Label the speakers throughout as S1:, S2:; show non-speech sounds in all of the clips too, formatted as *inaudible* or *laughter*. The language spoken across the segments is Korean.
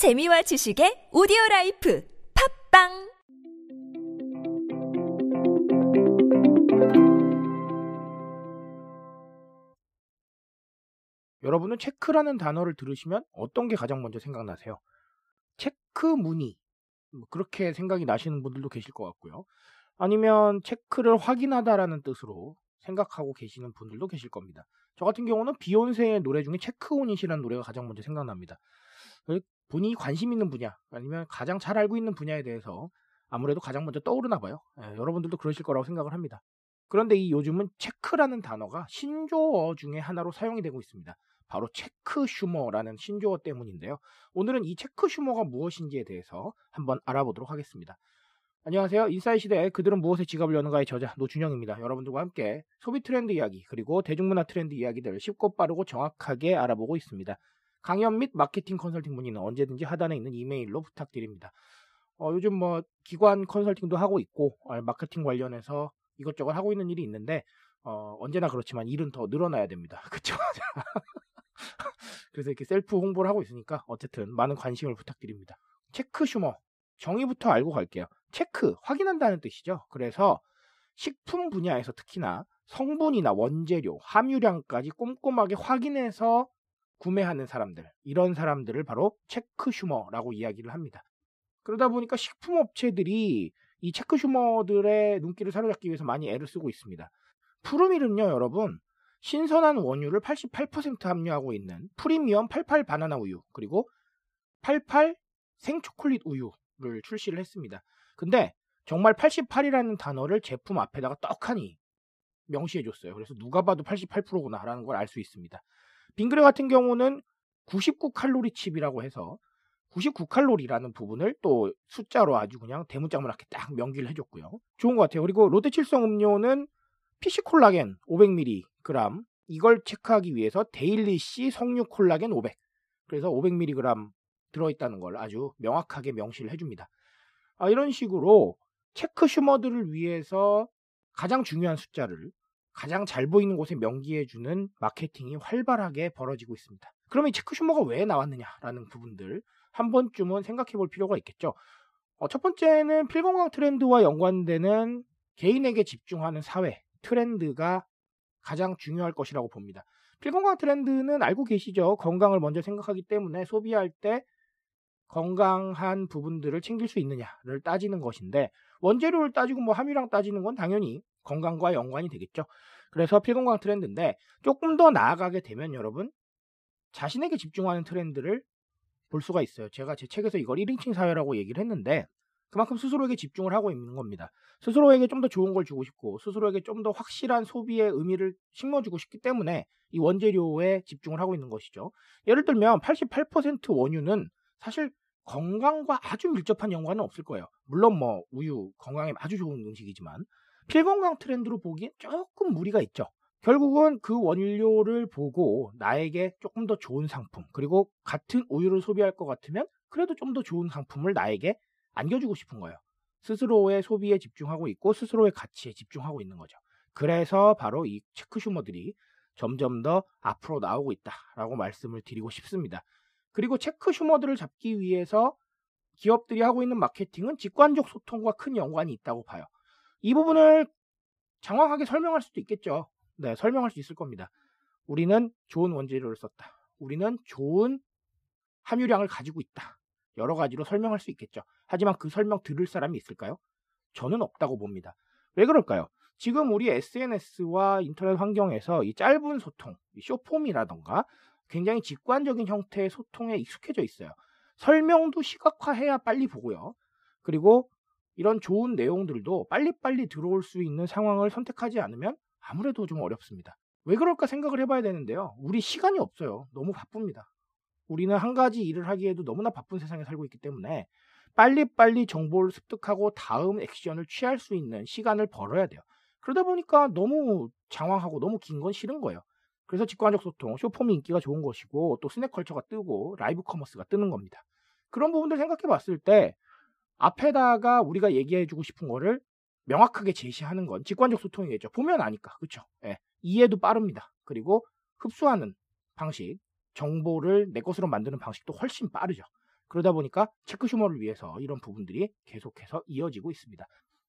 S1: 재미와 지식의 오디오 라이프 팟빵
S2: 여러분은 체크라는 단어를 들으시면 어떤 게 가장 먼저 생각나세요? 체크 무늬. 뭐 그렇게 생각이 나시는 분들도 계실 것 같고요. 아니면 체크를 확인하다라는 뜻으로 생각하고 계시는 분들도 계실 겁니다. 저 같은 경우는 비욘세의 노래 중에 Check on It이라는 노래가 가장 먼저 생각납니다. 본인이 관심 있는 분야 아니면 가장 잘 알고 있는 분야에 대해서 아무래도 가장 먼저 떠오르나 봐요. 예, 여러분들도 그러실 거라고 생각을 합니다. 그런데 이 요즘은 체크라는 단어가 신조어 중에 하나로 사용이 되고 있습니다. 바로 체크 슈머라는 신조어 때문인데요. 오늘은 이 체크 슈머가 무엇인지에 대해서 한번 알아보도록 하겠습니다. 안녕하세요. 인싸의 시대 그들은 무엇에 지갑을 여는가의 저자 노준영입니다. 여러분들과 함께 소비 트렌드 이야기 그리고 대중문화 트렌드 이야기들을 쉽고 빠르고 정확하게 알아보고 있습니다. 강연 및 마케팅 컨설팅 문의는 언제든지 하단에 있는 이메일로 부탁드립니다. 어, 요즘 뭐 기관 컨설팅도 하고 있고 어, 마케팅 관련해서 이것저것 하고 있는 일이 있는데 어, 언제나 그렇지만 일은 더 늘어나야 됩니다. *laughs* 그렇죠? 그래서 이렇게 셀프 홍보를 하고 있으니까 어쨌든 많은 관심을 부탁드립니다. 체크 슈머 정의부터 알고 갈게요. 체크 확인한다는 뜻이죠. 그래서 식품 분야에서 특히나 성분이나 원재료, 함유량까지 꼼꼼하게 확인해서 구매하는 사람들, 이런 사람들을 바로 체크 슈머라고 이야기를 합니다. 그러다 보니까 식품업체들이 이 체크 슈머들의 눈길을 사로잡기 위해서 많이 애를 쓰고 있습니다. 푸르밀은요, 여러분, 신선한 원유를 88% 함유하고 있는 프리미엄 88 바나나 우유, 그리고 88 생초콜릿 우유를 출시를 했습니다. 근데 정말 88이라는 단어를 제품 앞에다가 떡하니 명시해줬어요. 그래서 누가 봐도 88%구나라는 걸 알 수 있습니다. 빙그레 같은 경우는 99칼로리 칩이라고 해서 99칼로리라는 부분을 또 숫자로 아주 그냥 대문짝만하게 딱 명기를 해줬고요. 좋은 것 같아요. 그리고 롯데칠성 음료는 PC 콜라겐 500mg 이걸 체크하기 위해서 데일리씨 석류 콜라겐 500 그래서 500mg 들어있다는 걸 아주 명확하게 명시를 해줍니다. 아, 이런 식으로 체크 슈머들을 위해서 가장 중요한 숫자를 가장 잘 보이는 곳에 명기해주는 마케팅이 활발하게 벌어지고 있습니다. 그러면 이 체크 슈머가 왜 나왔느냐라는 부분들 한 번쯤은 생각해 볼 필요가 있겠죠. 어, 첫 번째는 필건강 트렌드와 연관되는 개인에게 집중하는 사회 트렌드가 가장 중요할 것이라고 봅니다. 필건강 트렌드는 알고 계시죠? 건강을 먼저 생각하기 때문에 소비할 때 건강한 부분들을 챙길 수 있느냐를 따지는 것인데 원재료를 따지고 뭐 함유량 따지는 건 당연히 건강과 연관이 되겠죠. 그래서 필건강 트렌드인데 조금 더 나아가게 되면 여러분 자신에게 집중하는 트렌드를 볼 수가 있어요. 제가 제 책에서 이걸 1인칭 사회라고 얘기를 했는데 그만큼 스스로에게 집중을 하고 있는 겁니다. 스스로에게 좀 더 좋은 걸 주고 싶고 스스로에게 좀 더 확실한 소비의 의미를 심어주고 싶기 때문에 이 원재료에 집중을 하고 있는 것이죠. 예를 들면 88% 원유는 사실 건강과 아주 밀접한 연관은 없을 거예요. 물론 뭐 우유 건강에 아주 좋은 음식이지만 필건강 트렌드로 보기엔 조금 무리가 있죠. 결국은 그 원료를 보고 나에게 조금 더 좋은 상품 그리고 같은 우유를 소비할 것 같으면 그래도 좀 더 좋은 상품을 나에게 안겨주고 싶은 거예요. 스스로의 소비에 집중하고 있고 스스로의 가치에 집중하고 있는 거죠. 그래서 바로 이 체크 슈머들이 점점 더 앞으로 나오고 있다라고 말씀을 드리고 싶습니다. 그리고 체크 슈머들을 잡기 위해서 기업들이 하고 있는 마케팅은 직관적 소통과 큰 연관이 있다고 봐요. 이 부분을 장황하게 설명할 수도 있겠죠. 네, 설명할 수 있을 겁니다. 우리는 좋은 원재료를 썼다. 우리는 좋은 함유량을 가지고 있다. 여러 가지로 설명할 수 있겠죠. 하지만 그 설명 들을 사람이 있을까요? 저는 없다고 봅니다. 왜 그럴까요? 지금 우리 SNS와 인터넷 환경에서 이 짧은 소통, 쇼폼이라던가 굉장히 직관적인 형태의 소통에 익숙해져 있어요. 설명도 시각화해야 빨리 보고요. 그리고 이런 좋은 내용들도 빨리빨리 들어올 수 있는 상황을 선택하지 않으면 아무래도 좀 어렵습니다. 왜 그럴까 생각을 해봐야 되는데요. 우리 시간이 없어요. 너무 바쁩니다. 우리는 한 가지 일을 하기에도 너무나 바쁜 세상에 살고 있기 때문에 빨리빨리 정보를 습득하고 다음 액션을 취할 수 있는 시간을 벌어야 돼요. 그러다 보니까 너무 장황하고 너무 긴 건 싫은 거예요. 그래서 직관적 소통, 쇼폼이 인기가 좋은 것이고 또 snack culture가 뜨고 live commerce가 뜨는 겁니다. 그런 부분들 생각해 봤을 때 앞에다가 우리가 얘기해 주고 싶은 거를 명확하게 제시하는 건 직관적 소통이겠죠. 보면 아니까. 그렇죠? 예. 이해도 빠릅니다. 그리고 흡수하는 방식, 정보를 내 것으로 만드는 방식도 훨씬 빠르죠. 그러다 보니까 체크 슈머를 위해서 이런 부분들이 계속해서 이어지고 있습니다.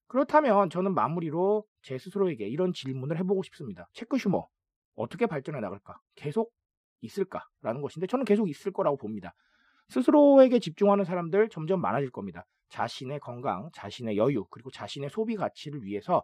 S2: 그렇다면 저는 마무리로 제 스스로에게 이런 질문을 해보고 싶습니다. 체크 슈머 어떻게 발전해 나갈까? 계속 있을까라는 것인데 저는 계속 있을 거라고 봅니다. 스스로에게 집중하는 사람들 점점 많아질 겁니다. 자신의 건강, 자신의 여유, 그리고 자신의 소비 가치를 위해서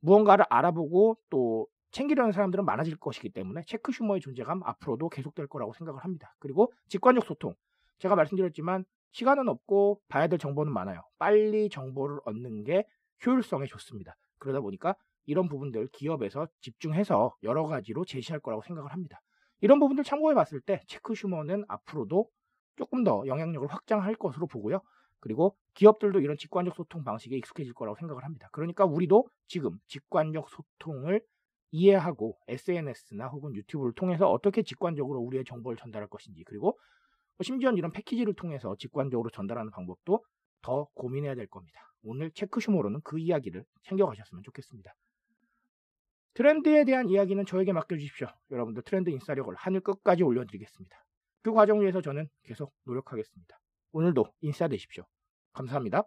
S2: 무언가를 알아보고 또 챙기려는 사람들은 많아질 것이기 때문에 체크 슈머의 존재감 앞으로도 계속될 거라고 생각을 합니다. 그리고 직관적 소통. 제가 말씀드렸지만 시간은 없고 봐야 될 정보는 많아요. 빨리 정보를 얻는 게 효율성에 좋습니다. 그러다 보니까 이런 부분들 기업에서 집중해서 여러 가지로 제시할 거라고 생각을 합니다. 이런 부분들 참고해 봤을 때 체크 슈머는 앞으로도 조금 더 영향력을 확장할 것으로 보고요. 그리고 기업들도 이런 직관적 소통 방식에 익숙해질 거라고 생각을 합니다. 그러니까 우리도 지금 직관적 소통을 이해하고 SNS나 혹은 유튜브를 통해서 어떻게 직관적으로 우리의 정보를 전달할 것인지 그리고 심지어 이런 패키지를 통해서 직관적으로 전달하는 방법도 더 고민해야 될 겁니다. 오늘 체크 슈머로는 그 이야기를 챙겨가셨으면 좋겠습니다. 트렌드에 대한 이야기는 저에게 맡겨주십시오. 여러분들 트렌드 인싸력을 하늘 끝까지 올려드리겠습니다. 그 과정 위해서 저는 계속 노력하겠습니다. 오늘도 인싸 되십시오. 감사합니다.